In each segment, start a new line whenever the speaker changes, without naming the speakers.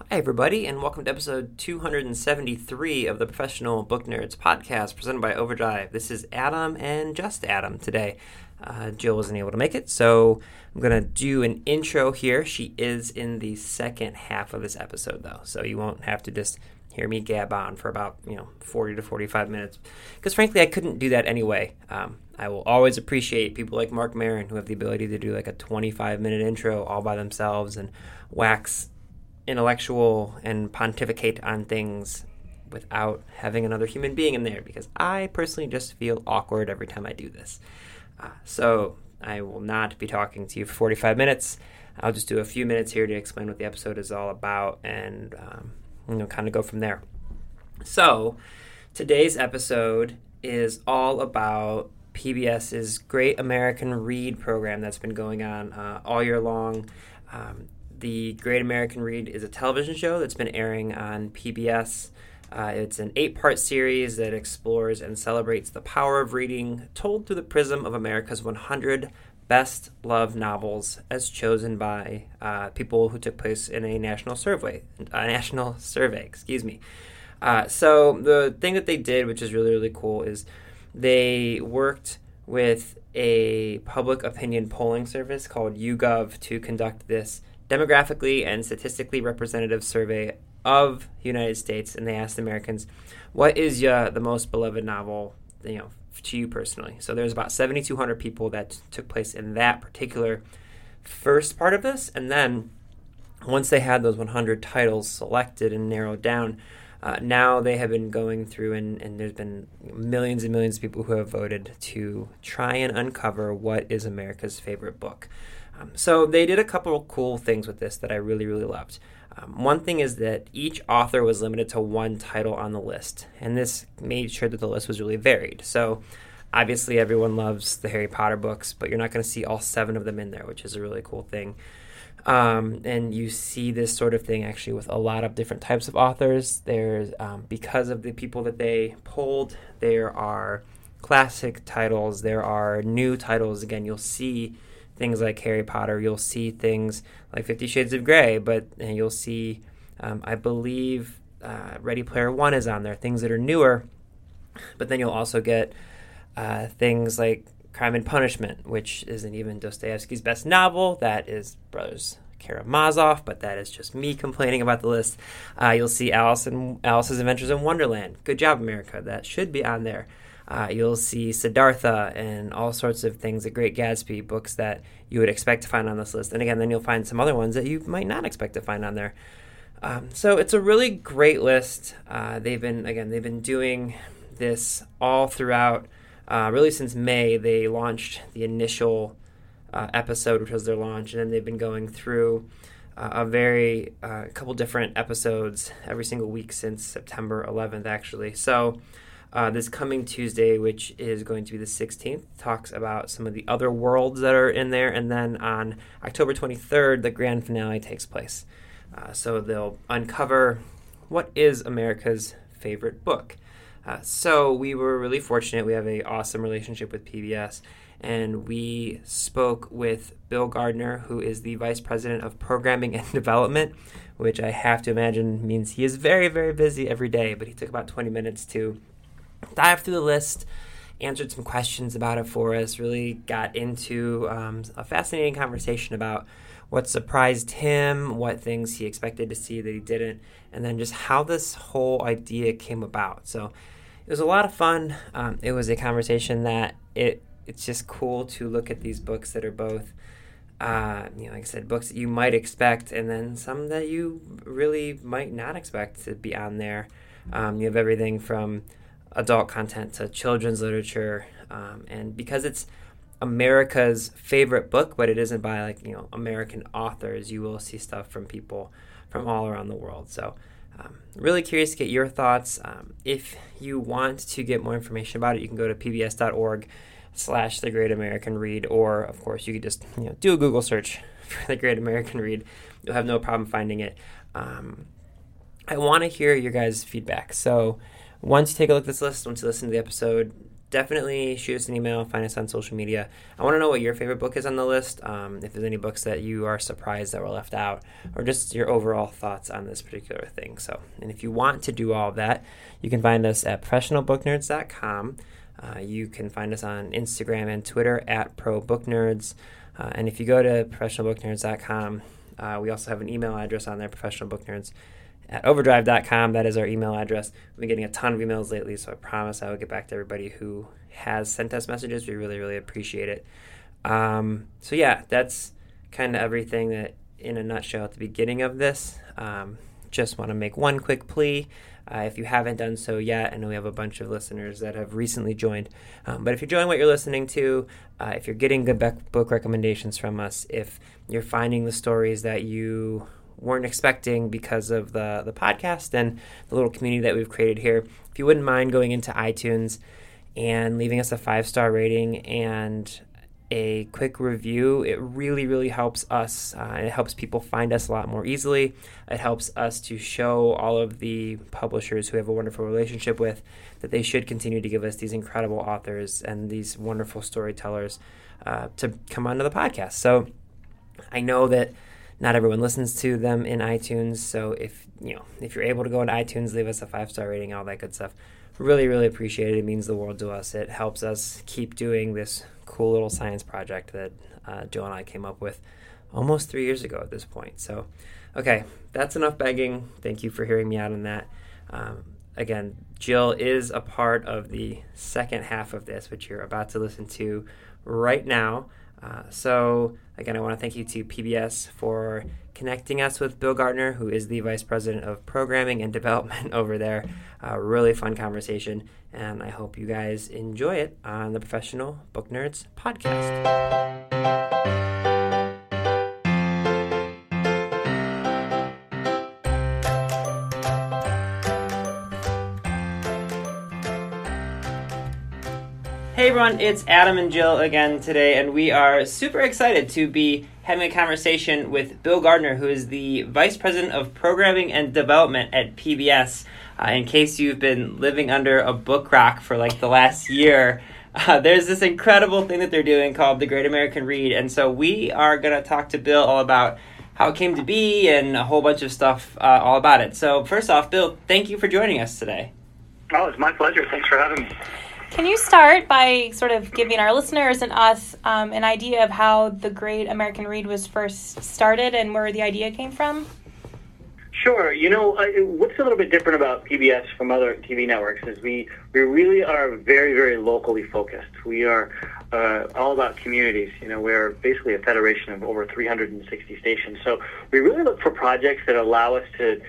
Hi, everybody, and welcome to episode 273 of the Professional Book Nerds podcast presented by Overdrive. This is Adam and just Adam today. Uh, Jill wasn't able to make it, so I'm going to do an intro here. She is in the second half of this episode, though, so you won't have to just hear me gab on for about you know 40 to 45 minutes because frankly i couldn't do that anyway um, i will always appreciate people like mark maron who have the ability to do like a 25 minute intro all by themselves and wax intellectual and pontificate on things without having another human being in there because I personally just feel awkward every time I do this. Uh, so I will not be talking to you for 45 minutes. I'll just do a few minutes here to explain what the episode is all about and um, you know kind of go from there. So today's episode is all about PBS's Great American Read program that's been going on uh, all year long. Um, the Great American Read is a television show that's been airing on PBS. Uh, it's an eight part series that explores and celebrates the power of reading told through the prism of America's 100 best loved novels as chosen by uh, people who took place in a national survey. A national survey, excuse me. Uh, so the thing that they did, which is really really cool, is they worked with a public opinion polling service called YouGov to conduct this demographically and statistically representative survey of the United States, and they asked Americans, "What is the most beloved novel, you know, to you personally?" So there's about 7,200 people that t- took place in that particular first part of this, and then once they had those 100 titles selected and narrowed down, uh, now they have been going through, and, and there's been millions and millions of people who have voted to try and uncover what is America's favorite book. Um, so they did a couple of cool things with this that I really, really loved. Um, one thing is that each author was limited to one title on the list, and this made sure that the list was really varied. So obviously, everyone loves the Harry Potter books, but you're not going to see all seven of them in there, which is a really cool thing. Um, and you see this sort of thing actually with a lot of different types of authors. There's um, because of the people that they polled, there are classic titles, there are new titles. Again, you'll see things like Harry Potter. You'll see things like Fifty Shades of Grey, but you'll see, um, I believe, uh, Ready Player One is on there. Things that are newer, but then you'll also get uh, things like Crime and Punishment, which isn't even Dostoevsky's best novel. That is Brothers Karamazov, but that is just me complaining about the list. Uh, you'll see Alice and Alice's Adventures in Wonderland. Good job, America. That should be on there. Uh, you'll see Siddhartha and all sorts of things, the Great Gatsby books that you would expect to find on this list. And again, then you'll find some other ones that you might not expect to find on there. Um, so it's a really great list. Uh, they've been again, they've been doing this all throughout. Uh, really since May, they launched the initial uh, episode, which was their launch, and then they've been going through uh, a very uh, couple different episodes every single week since September 11th, actually. So uh, this coming Tuesday, which is going to be the 16th, talks about some of the other worlds that are in there. And then on October 23rd, the grand finale takes place. Uh, so they'll uncover what is America's favorite book. Uh, so we were really fortunate. We have an awesome relationship with PBS. And we spoke with Bill Gardner, who is the Vice President of Programming and Development, which I have to imagine means he is very, very busy every day. But he took about 20 minutes to dive through the list, answered some questions about it for us, really got into um, a fascinating conversation about what surprised him, what things he expected to see that he didn't, and then just how this whole idea came about. So it was a lot of fun. Um, it was a conversation that it it's just cool to look at these books that are both. Uh, you know, like I said, books that you might expect, and then some that you really might not expect to be on there. Um, you have everything from adult content to children's literature. Um, and because it's America's favorite book, but it isn't by like, you know, American authors, you will see stuff from people from all around the world. So, um, really curious to get your thoughts. Um, if you want to get more information about it, you can go to pbs.org slash the Great American Read, or of course, you could just you know do a Google search for the Great American Read. You'll have no problem finding it. Um, I want to hear your guys' feedback. So once you take a look at this list, once you listen to the episode, definitely shoot us an email, find us on social media. I want to know what your favorite book is on the list, um, if there's any books that you are surprised that were left out, or just your overall thoughts on this particular thing. So, and if you want to do all of that, you can find us at professionalbooknerds.com. Uh, you can find us on Instagram and Twitter at ProBookNerds. Uh, and if you go to professionalbooknerds.com, uh, we also have an email address on there, professionalbooknerds at overdrive.com. That is our email address. We've been getting a ton of emails lately, so I promise I will get back to everybody who has sent us messages. We really, really appreciate it. Um, so, yeah, that's kind of everything that in a nutshell at the beginning of this. Um, just want to make one quick plea. Uh, if you haven't done so yet, I know we have a bunch of listeners that have recently joined. Um, but if you're enjoying what you're listening to, uh, if you're getting good book recommendations from us, if you're finding the stories that you weren't expecting because of the, the podcast and the little community that we've created here, if you wouldn't mind going into iTunes and leaving us a five star rating and a quick review. It really, really helps us. Uh, it helps people find us a lot more easily. It helps us to show all of the publishers who have a wonderful relationship with that they should continue to give us these incredible authors and these wonderful storytellers uh, to come onto the podcast. So I know that not everyone listens to them in iTunes. So if you know if you're able to go into iTunes, leave us a five star rating, all that good stuff. Really, really appreciate it. It means the world to us. It helps us keep doing this cool little science project that uh, Joe and I came up with almost three years ago at this point. So, okay, that's enough begging. Thank you for hearing me out on that. Um, again, Jill is a part of the second half of this, which you're about to listen to right now. Uh, so, again, I want to thank you to PBS for connecting us with Bill Gardner, who is the Vice President of Programming and Development over there. Uh, really fun conversation, and I hope you guys enjoy it on the Professional Book Nerds podcast. Hey everyone, it's Adam and Jill again today, and we are super excited to be having a conversation with Bill Gardner, who is the Vice President of Programming and Development at PBS. Uh, in case you've been living under a book rock for like the last year, uh, there's this incredible thing that they're doing called the Great American Read, and so we are going to talk to Bill all about how it came to be and a whole bunch of stuff uh, all about it. So, first off, Bill, thank you for joining us today.
Oh, it's my pleasure. Thanks for having me.
Can you start by sort of giving our listeners and us um, an idea of how the Great American Read was first started and where the idea came from?
Sure. You know, what's a little bit different about PBS from other TV networks is we, we really are very, very locally focused. We are uh, all about communities. You know, we're basically a federation of over 360 stations. So we really look for projects that allow us to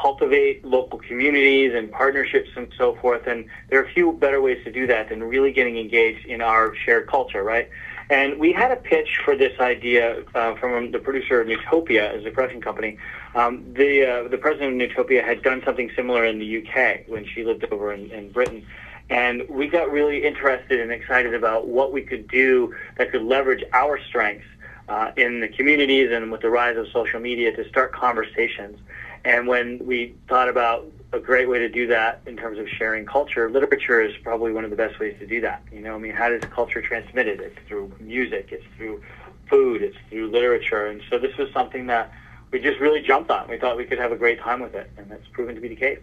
cultivate local communities and partnerships and so forth. And there are a few better ways to do that than really getting engaged in our shared culture, right? And we had a pitch for this idea uh, from the producer of Newtopia as a production company. Um, the uh, the president of Newtopia had done something similar in the UK when she lived over in, in Britain. And we got really interested and excited about what we could do that could leverage our strengths uh, in the communities and with the rise of social media to start conversations. And when we thought about a great way to do that in terms of sharing culture, literature is probably one of the best ways to do that. You know, I mean, how does culture transmitted? It's through music, it's through food, it's through literature. And so this was something that we just really jumped on. We thought we could have a great time with it, and that's proven to be the case.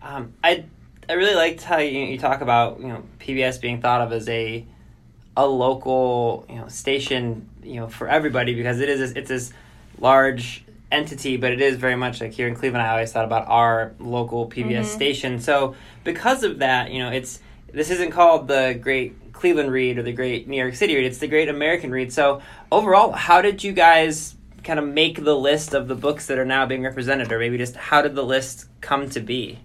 Um, I I really liked how you, you talk about you know PBS being thought of as a a local you know station you know for everybody because it is it's this large entity, but it is very much like here in Cleveland. I always thought about our local PBS mm-hmm. station. So because of that, you know, it's this isn't called the Great Cleveland Read or the Great New York City Read. It's the Great American Read. So overall, how did you guys kind of make the list of the books that are now being represented, or maybe just how did the list come to be?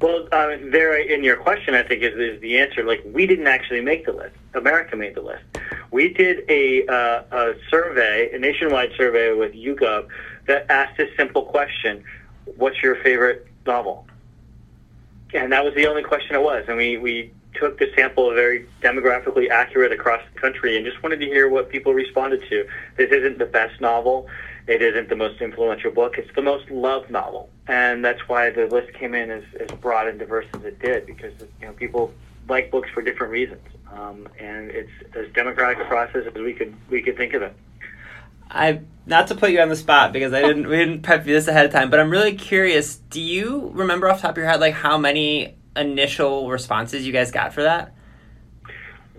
Well, uh, there in your question, I think is, is the answer. Like we didn't actually make the list. America made the list. We did a, uh, a survey, a nationwide survey with YouGov that asked a simple question: "What's your favorite novel?" And that was the only question it was. And we we took the sample very demographically accurate across the country and just wanted to hear what people responded to. This isn't the best novel. It isn't the most influential book. It's the most loved novel, and that's why the list came in as, as broad and diverse as it did. Because you know people like books for different reasons, um, and it's as democratic a process as we could we could think of it.
I not to put you on the spot because I didn't we didn't prep you this ahead of time, but I'm really curious. Do you remember off the top of your head like how many initial responses you guys got for that?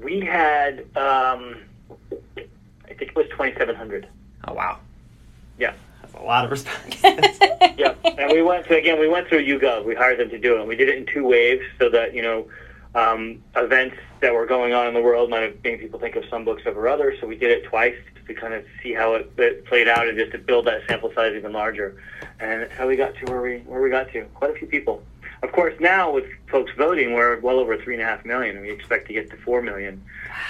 We had, um, I think it was twenty seven hundred.
Oh wow!
Yeah,
that's a lot of responses.
yeah, and we went to again. We went through YouGov. We hired them to do it. and We did it in two waves so that you know um, events that were going on in the world might have made people think of some books over others. So we did it twice to kind of see how it, it played out and just to build that sample size even larger. And that's how we got to where we where we got to. Quite a few people. Of course, now with folks voting, we're well over three a half million, and we expect to get to four million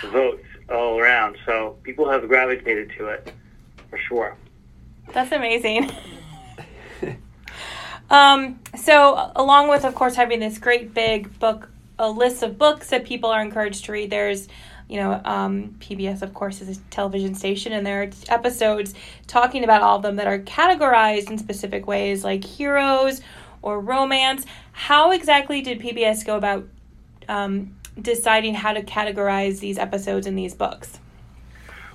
votes all around. So people have gravitated to it for sure.
That's amazing. um, so, along with, of course, having this great big book, a list of books that people are encouraged to read, there's you know, um, PBS, of course, is a television station, and there are episodes talking about all of them that are categorized in specific ways, like heroes or romance. How exactly did PBS go about um, deciding how to categorize these episodes in these books?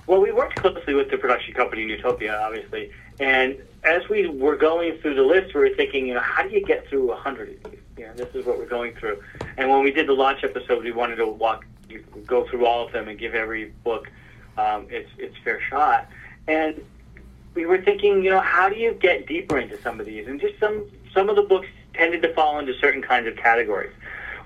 Well, we worked closely with the production company Newtopia, obviously, and as we were going through the list, we were thinking, you know, how do you get through a hundred of these? Know, this is what we're going through. And when we did the launch episode, we wanted to walk, go through all of them and give every book um, its its fair shot. And we were thinking, you know, how do you get deeper into some of these? And just some some of the books tended to fall into certain kinds of categories.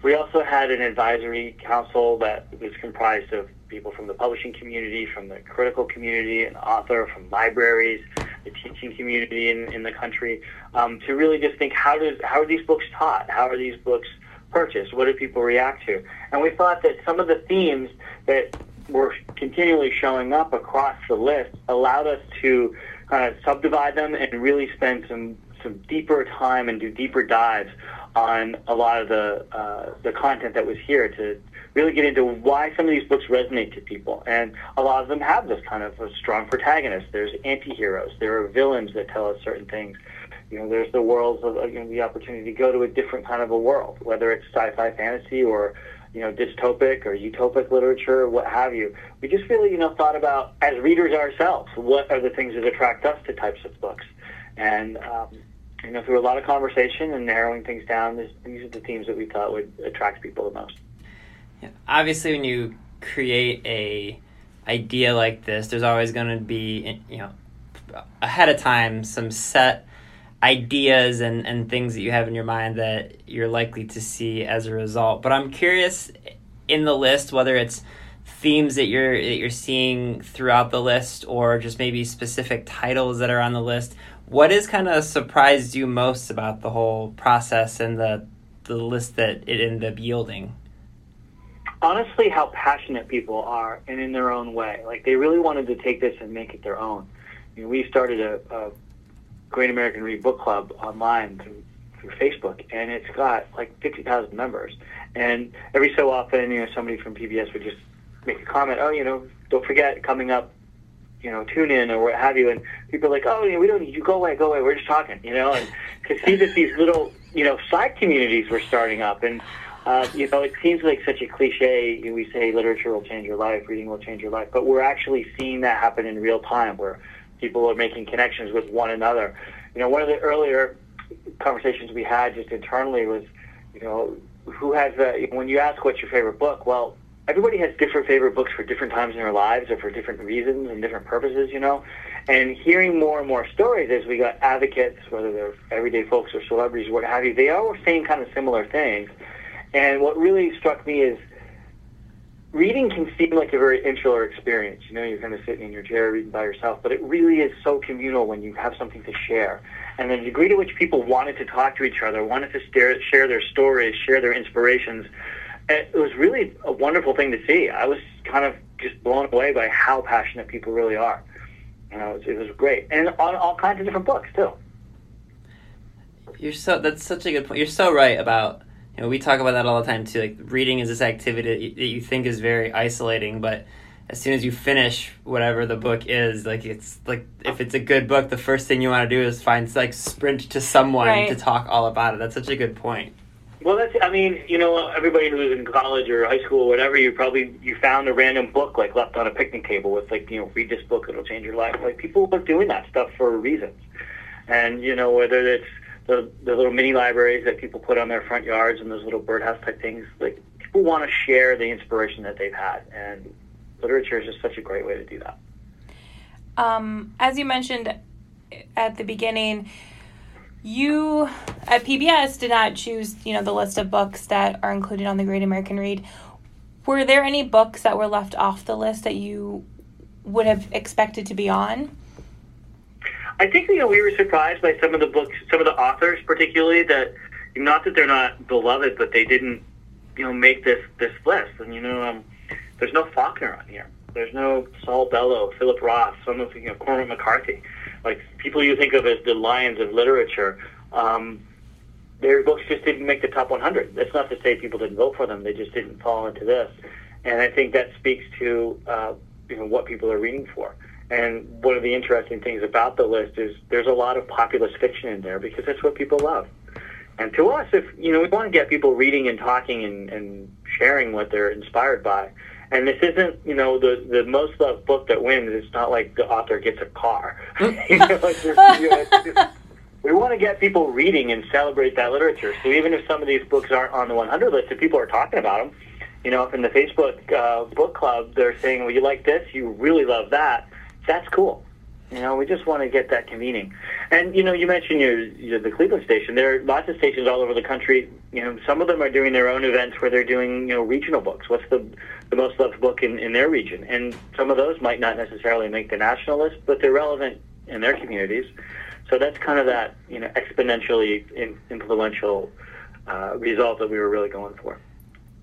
We also had an advisory council that was comprised of people from the publishing community, from the critical community, an author, from libraries, the teaching community in, in the country, um, to really just think how does how are these books taught? How are these books purchased? What do people react to? And we thought that some of the themes that were continually showing up across the list allowed us to kind of subdivide them and really spend some some deeper time and do deeper dives on a lot of the uh, the content that was here to really get into why some of these books resonate to people. And a lot of them have this kind of a strong protagonist. There's anti-heroes. There are villains that tell us certain things. You know, there's the worlds of you know, the opportunity to go to a different kind of a world, whether it's sci-fi fantasy or you know, dystopic or utopic literature, or what have you. We just really, you know, thought about as readers ourselves, what are the things that attract us to types of books, and um, you know, through a lot of conversation and narrowing things down, this, these are the themes that we thought would attract people the most.
Obviously, when you create a idea like this, there's always going to be, you know, ahead of time some set ideas and, and things that you have in your mind that you're likely to see as a result. But I'm curious in the list whether it's themes that you're that you're seeing throughout the list or just maybe specific titles that are on the list what has kind of surprised you most about the whole process and the the list that it ended up yielding?
Honestly, how passionate people are and in their own way. Like they really wanted to take this and make it their own. You know, we started a, a Great American Read Book Club online through, through Facebook, and it's got like fifty thousand members. And every so often, you know, somebody from PBS would just make a comment. Oh, you know, don't forget coming up you know, tune in or what have you, and people are like, oh, you know, we don't need you. Go away, go away. We're just talking, you know, and to see that these little, you know, side communities were starting up, and uh, you know, it seems like such a cliche. We say literature will change your life, reading will change your life, but we're actually seeing that happen in real time, where people are making connections with one another. You know, one of the earlier conversations we had just internally was, you know, who has when you ask what's your favorite book, well everybody has different favorite books for different times in their lives or for different reasons and different purposes, you know. And hearing more and more stories as we got advocates, whether they're everyday folks or celebrities, what have you, they all were saying kind of similar things. And what really struck me is reading can seem like a very insular experience. You know, you're kind of sitting in your chair reading by yourself, but it really is so communal when you have something to share. And the degree to which people wanted to talk to each other, wanted to share their stories, share their inspirations, it was really a wonderful thing to see. I was kind of just blown away by how passionate people really are. You know, it was, it was great, and on all kinds of different books too.
You're so that's such a good point. You're so right about you know we talk about that all the time too. Like reading is this activity that you think is very isolating, but as soon as you finish whatever the book is, like it's like if it's a good book, the first thing you want to do is find like sprint to someone right. to talk all about it. That's such a good point.
Well, that's. I mean, you know, everybody who's in college or high school or whatever, you probably you found a random book like left on a picnic table with like, you know, read this book, it'll change your life. Like people are doing that stuff for reasons, and you know, whether it's the the little mini libraries that people put on their front yards and those little birdhouse type things, like people want to share the inspiration that they've had, and literature is just such a great way to do that.
Um, as you mentioned at the beginning you at PBS did not choose, you know, the list of books that are included on the Great American Read. Were there any books that were left off the list that you would have expected to be on?
I think you know we were surprised by some of the books, some of the authors, particularly that not that they're not beloved, but they didn't, you know, make this this list. And you know, um, there's no Faulkner on here. There's no Saul Bellow, Philip Roth, some of you know Cormac McCarthy like people you think of as the lions of literature, um, their books just didn't make the top 100. That's not to say people didn't vote for them; they just didn't fall into this. And I think that speaks to uh, you know what people are reading for. And one of the interesting things about the list is there's a lot of populist fiction in there because that's what people love. And to us, if you know, we want to get people reading and talking and, and sharing what they're inspired by. And this isn't, you know, the the most loved book that wins. It's not like the author gets a car. you know, like you know, we want to get people reading and celebrate that literature. So even if some of these books aren't on the 100 list, if people are talking about them, you know, if in the Facebook uh, book club they're saying, "Well, you like this, you really love that," that's cool. You know, we just want to get that convening. And you know, you mentioned your, your the Cleveland station. There are lots of stations all over the country. You know, some of them are doing their own events where they're doing you know regional books. What's the the most loved book in, in their region? And some of those might not necessarily make the national list, but they're relevant in their communities. So that's kind of that you know exponentially in, influential uh, result that we were really going for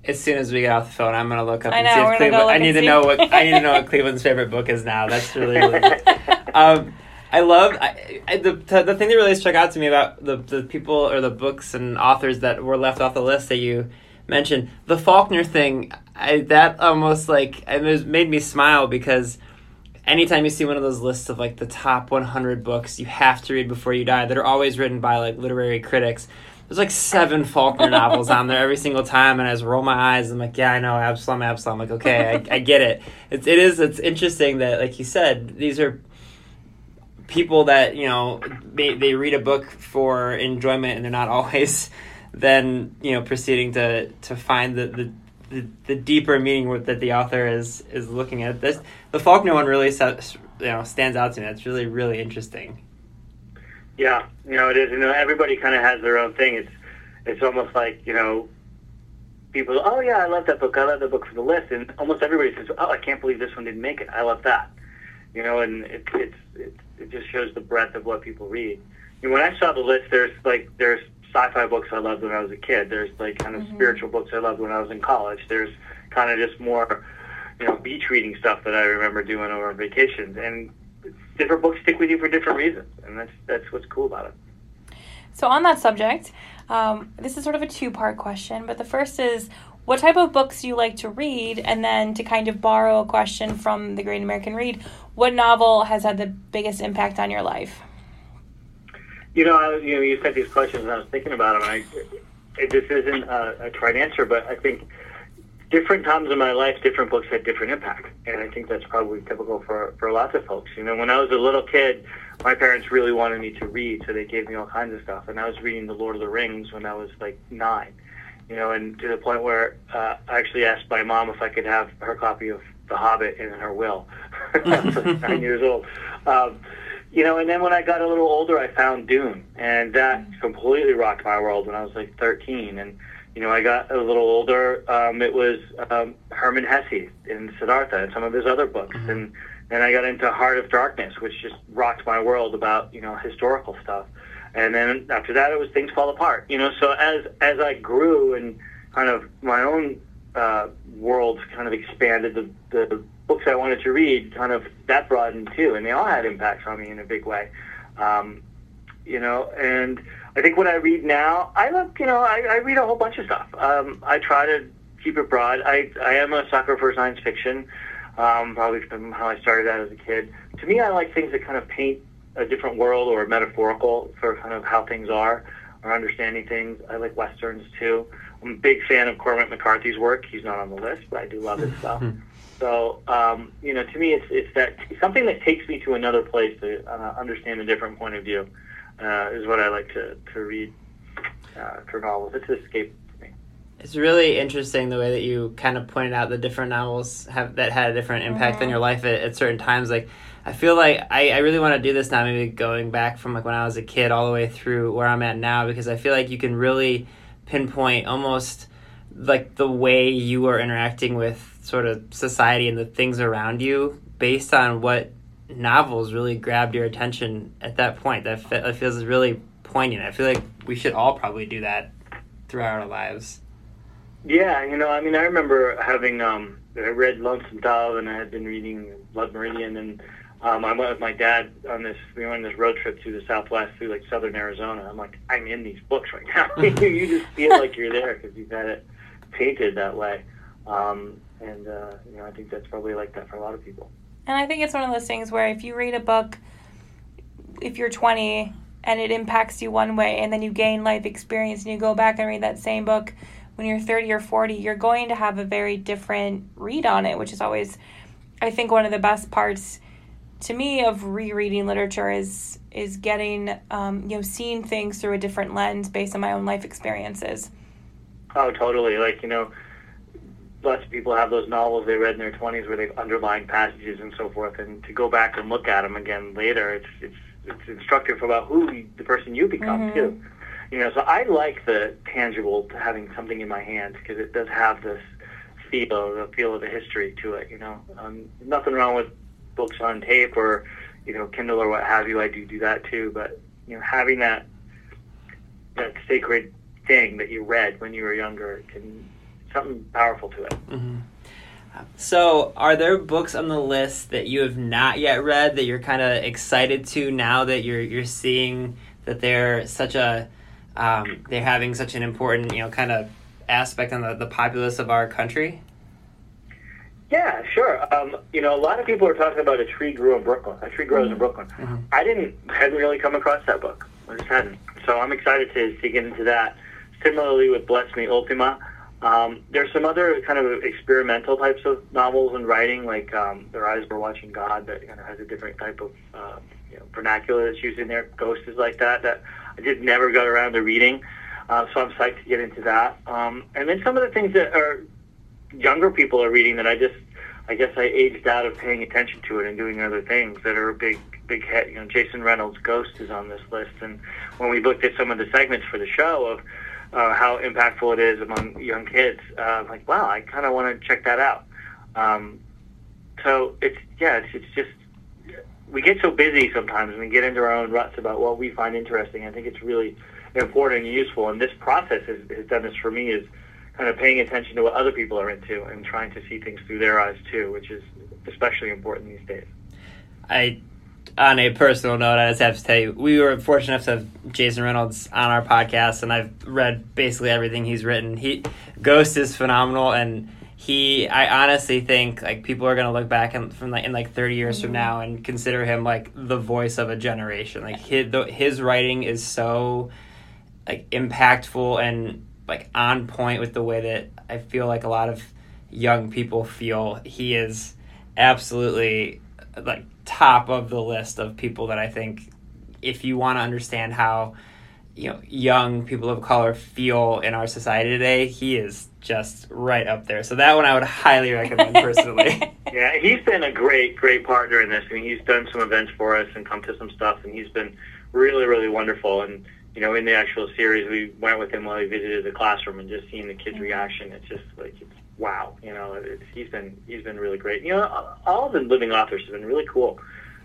as soon as we get off the phone, I'm gonna look up
I
and
know,
see if Cleveland. I need to
see.
know what I need to know what Cleveland's favorite book is now. That's really. really um, I love I, I, the the thing that really struck out to me about the the people or the books and authors that were left off the list that you mentioned. The Faulkner thing, I, that almost like it made me smile because anytime you see one of those lists of like the top 100 books you have to read before you die that are always written by like literary critics there's like seven Faulkner novels on there every single time, and I just roll my eyes. I'm like, yeah, I know, Absalom, Absalom. I'm like, okay, I, I get it. It's it is it's interesting that, like you said, these are people that you know they they read a book for enjoyment, and they're not always then you know proceeding to to find the the. The, the deeper meaning that the author is is looking at this the Faulkner one really you know stands out to me. That's really really interesting.
Yeah, you know it is. You know everybody kind of has their own thing. It's it's almost like you know people. Oh yeah, I love that book. I love that book for the list, and almost everybody says, "Oh, I can't believe this one didn't make it. I love that." You know, and it it's it, it just shows the breadth of what people read. And when I saw the list, there's like there's sci-fi books I loved when I was a kid. There's like kind of
Mhm.
spiritual books I loved when I was in college. There's kind of just more, you know, beach reading stuff that I remember doing over vacations. And different books stick with you for different reasons, and that's that's what's cool about it.
So, on that subject, um, this is sort of a two part question, but the first is what type of books do you like to read? And then to kind of borrow a question from the Great American Read, what novel has had the biggest impact on your life?
You know, I, you know, you said these questions, and I was thinking about them. And I, it, this isn't a, a trite answer, but I think different times in my life, different books had different impact, and I think that's probably typical for for lots of folks. You know, when I was a little kid, my parents really wanted me to read, so they gave me all kinds of stuff, and I was reading The Lord of the Rings when I was like nine. You know, and to the point where uh, I actually asked my mom if I could have her copy of The Hobbit in her will. I was like nine years old. Um, you know, and then when I got a little older, I found Dune, and that completely rocked my world when I was like 13. And you know, I got a little older. Um, it was um, Hermann Hesse in Siddhartha and some of his other books, and then I got into Heart of Darkness, which just rocked my world about you know historical stuff. And then after that, it was Things Fall Apart. You know, so as as I grew and kind of my own uh, world kind of expanded, the the books I wanted to read kind of that broadened too, and they all had impacts on me in a big way. Um, you know, and I think what I read now, I look, you know, I, I read a whole bunch of stuff. Um, I try to keep it broad. I I am a sucker for science fiction, um, probably from how I started out as a kid. To me, I like things that kind of paint a different world or metaphorical for kind of how things are, or understanding things. I like westerns too. I'm a big fan of Cormac McCarthy's work. He's not on the list, but I do love his stuff. So, um, you know, to me, it's it's that something that takes me to another place to uh, understand a different point of view uh, is what I like to to read uh, for novels. It's an escape for me.
It's really interesting the way that you kind of pointed out the different novels have that had a different impact on your life at, at certain times. Like, I feel like I, I really want to do this now. Maybe going back from like when I was a kid all the way through where I'm at now, because I feel like you can really pinpoint almost like the way you are interacting with sort of society and the things around you based on what novels really grabbed your attention at that point. That, fe- that feels really poignant. I feel like we should all probably do that throughout our lives.
Yeah, you know, I mean, I remember having um, I read Lonesome Dove, and I had been reading Blood Meridian, and um, I went with my dad on this. We went on this road trip through the Southwest, through like Southern Arizona. I'm like, I'm in these books right now. you just feel like you're there because you've had it painted that way. Um, and uh, you know, I think that's probably like that for a lot of people.
And I think it's one of those things where if you read a book, if you're 20 and it impacts you one way, and then you gain life experience and you go back and read that same book when you're 30 or 40, you're going to have a very different read on it, which is always, I think, one of the best parts to me of rereading literature is is getting um, you know seeing things through a different lens based on my own life experiences.
Oh, totally. Like you know, lots of people have those novels they read in their 20s where they've underlined passages and so forth, and to go back and look at them again later, it's it's it's instructive for about who you, the person you become
Mhm.
too. You know, so I like the tangible to having something in my hand because it does have this feel, the feel of the history to it. You know, um, nothing wrong with books on tape or you know Kindle or what have you. I do do that too, but you know, having that that sacred thing that you read when you were younger can something powerful to it.
hmm So, are there books on the list that you have not yet read that you're kind of excited to now that you're you're seeing that they're such a um, they're having such an important you know kind of aspect on the, the populace of our country?
Yeah, sure. Um, you know, a lot of people are talking about a tree grew in Brooklyn. A tree grows in Brooklyn.
Mhm.
I didn't hadn't really come across that book. I just hadn't. So I'm excited to, to get into that. Similarly with Bless Me Ultima. Um, there's some other kind of experimental types of novels and writing, like um, Their Eyes Were Watching God, that kind of has a different type of uh, you know, vernacular that's used in there. Ghost is like that, that I just never got around to reading. Uh, so I'm psyched to get into that. Um, and then some of the things that are younger people are reading that I just, I guess I aged out of paying attention to it and doing other things that are a big, big hit. You know, Jason Reynolds' Ghost is on this list, and when we looked at some of the segments for the show of uh, how impactful it is among young kids, uh, like, wow, I kind of want to check that out. Um, so it's yeah, it's, it's just we get so busy sometimes and we get into our own ruts about what we find interesting. I think it's really important and useful, and this process has, has done this for me is kind of paying attention to what other people are into and trying to see things through their eyes too, which is especially important these days.
I, on a personal note, I just have to tell you, we were fortunate enough to have Jason Reynolds on our podcast, and I've read basically everything he's written. He Ghost is phenomenal, and he, I honestly think like people are gonna look back and from like in like thirty years from mm-hmm. now and consider him like the voice of a generation. Like his the, his writing is so like impactful and like on point with the way that I feel like a lot of young people feel. He is absolutely like top of the list of people that I think if you want to understand how you know young people of color feel in our society today, he is just right up there. So that one I would highly recommend personally.
Yeah, he's been a great, great partner in this. I mean, he's done some events for us and come to some stuff, and he's been really, really wonderful. And you know, in the actual series, we went with him while he visited the classroom and just seeing the kids' mm-hmm. reaction. It's just like it's wow. You know, it's, he's been he's been really great. You know, all of the living authors have been really cool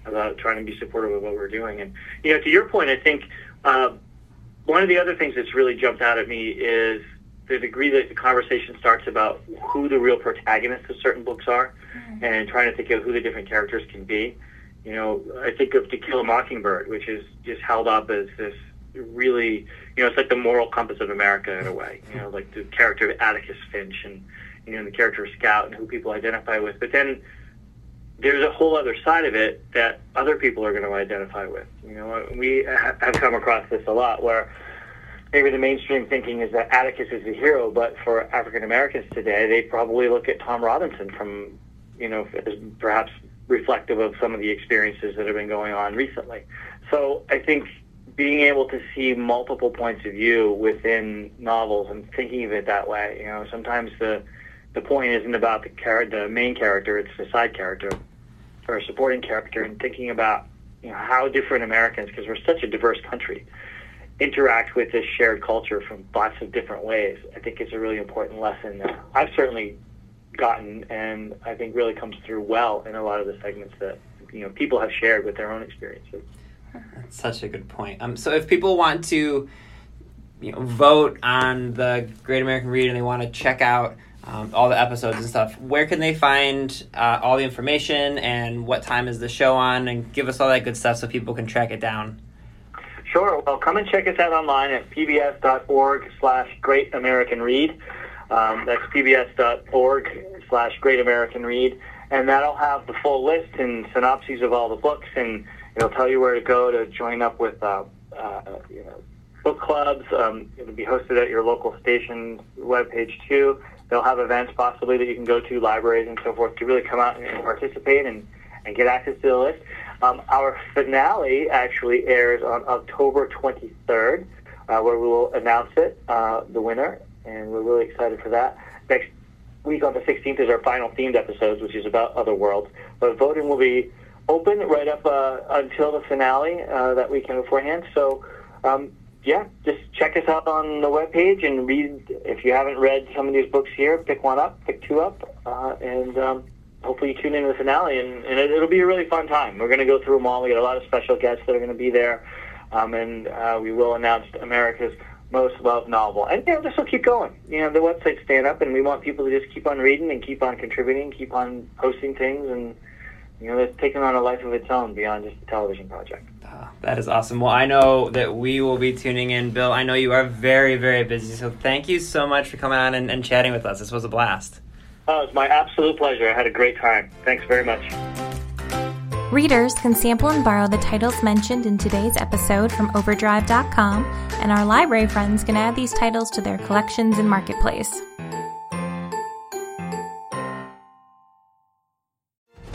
about trying to be supportive of what we're doing. And you know, to your point, I think uh, one of the other things that's really jumped out at me is the degree that the conversation starts about who the real protagonists of certain books are, and trying to think of who the different characters can be. You know, I think of To Kill a Mockingbird, which is just held up as this really, you know, it's like the moral compass of America in a way. You know, like the character of Atticus Finch and you know, the character Scout and who people identify with. But then there's a whole other side of it that other people are going to identify with. You know, we have come across this a lot where maybe the mainstream thinking is that Atticus is the hero, but for African Americans today, they probably look at Tom Robinson from, you know, as perhaps reflective of some of the experiences that have been going on recently. So I think being able to see multiple points of view within novels and thinking of it that way, you know, sometimes the the point isn't about the char- the main character; it's the side character or a supporting character, and thinking about you know how different Americans, because we're such a diverse country, interact with this shared culture from lots of different ways. I think it's a really important lesson that I've certainly gotten, and I think really comes through well in a lot of the segments that you know people have shared with their own experiences.
That's such a good point. Um, so if people want to, you know, vote on the Great American Read and they want to check out um, all the episodes and stuff, where can they find uh, all the information and what time is the show on? And give us all that good stuff so people can track it down.
Sure. Well, come and check us out online at pbs.org slash Great American Read. Um, that's pbs.org slash Great American Read. And that'll have the full list and synopses of all the books, and it'll tell you where to go to join up with uh, uh, you know, book clubs. Um, it'll be hosted at your local station webpage, too. They'll have events possibly that you can go to, libraries and so forth, to really come out and participate and, and get access to the list. Um, our finale actually airs on October 23rd, uh, where we will announce it, uh, the winner, and we're really excited for that. Next week on the 16th is our final themed episode, which is about other worlds. But voting will be open right up uh, until the finale uh, that weekend beforehand. So, um, yeah, just check us out on the webpage and read. If you haven't read some of these books here, pick one up, pick two up, uh, and um, hopefully you tune in to the finale, and, and it, will be a really fun time. We're going to go through them all. We got a lot of special guests that are going to be there, um, and uh, we will announce America's most loved novel. And know, this will keep going. You know, the website's staying up, and we want people to just keep on reading and keep on contributing, keep on posting things, and you know, it's taking on a life of its own beyond just a television project.
Uh, that is awesome. Well, I know that we will be tuning in. Bill, I know you are very, very busy, so thank you so much for coming on and, and chatting with us. This was a blast.
Oh, it's my absolute pleasure. I had a great time. Thanks very much.
Readers can sample and borrow the titles mentioned in today's episode from Overdrive.com, and our library friends can add these titles to their collections in Marketplace.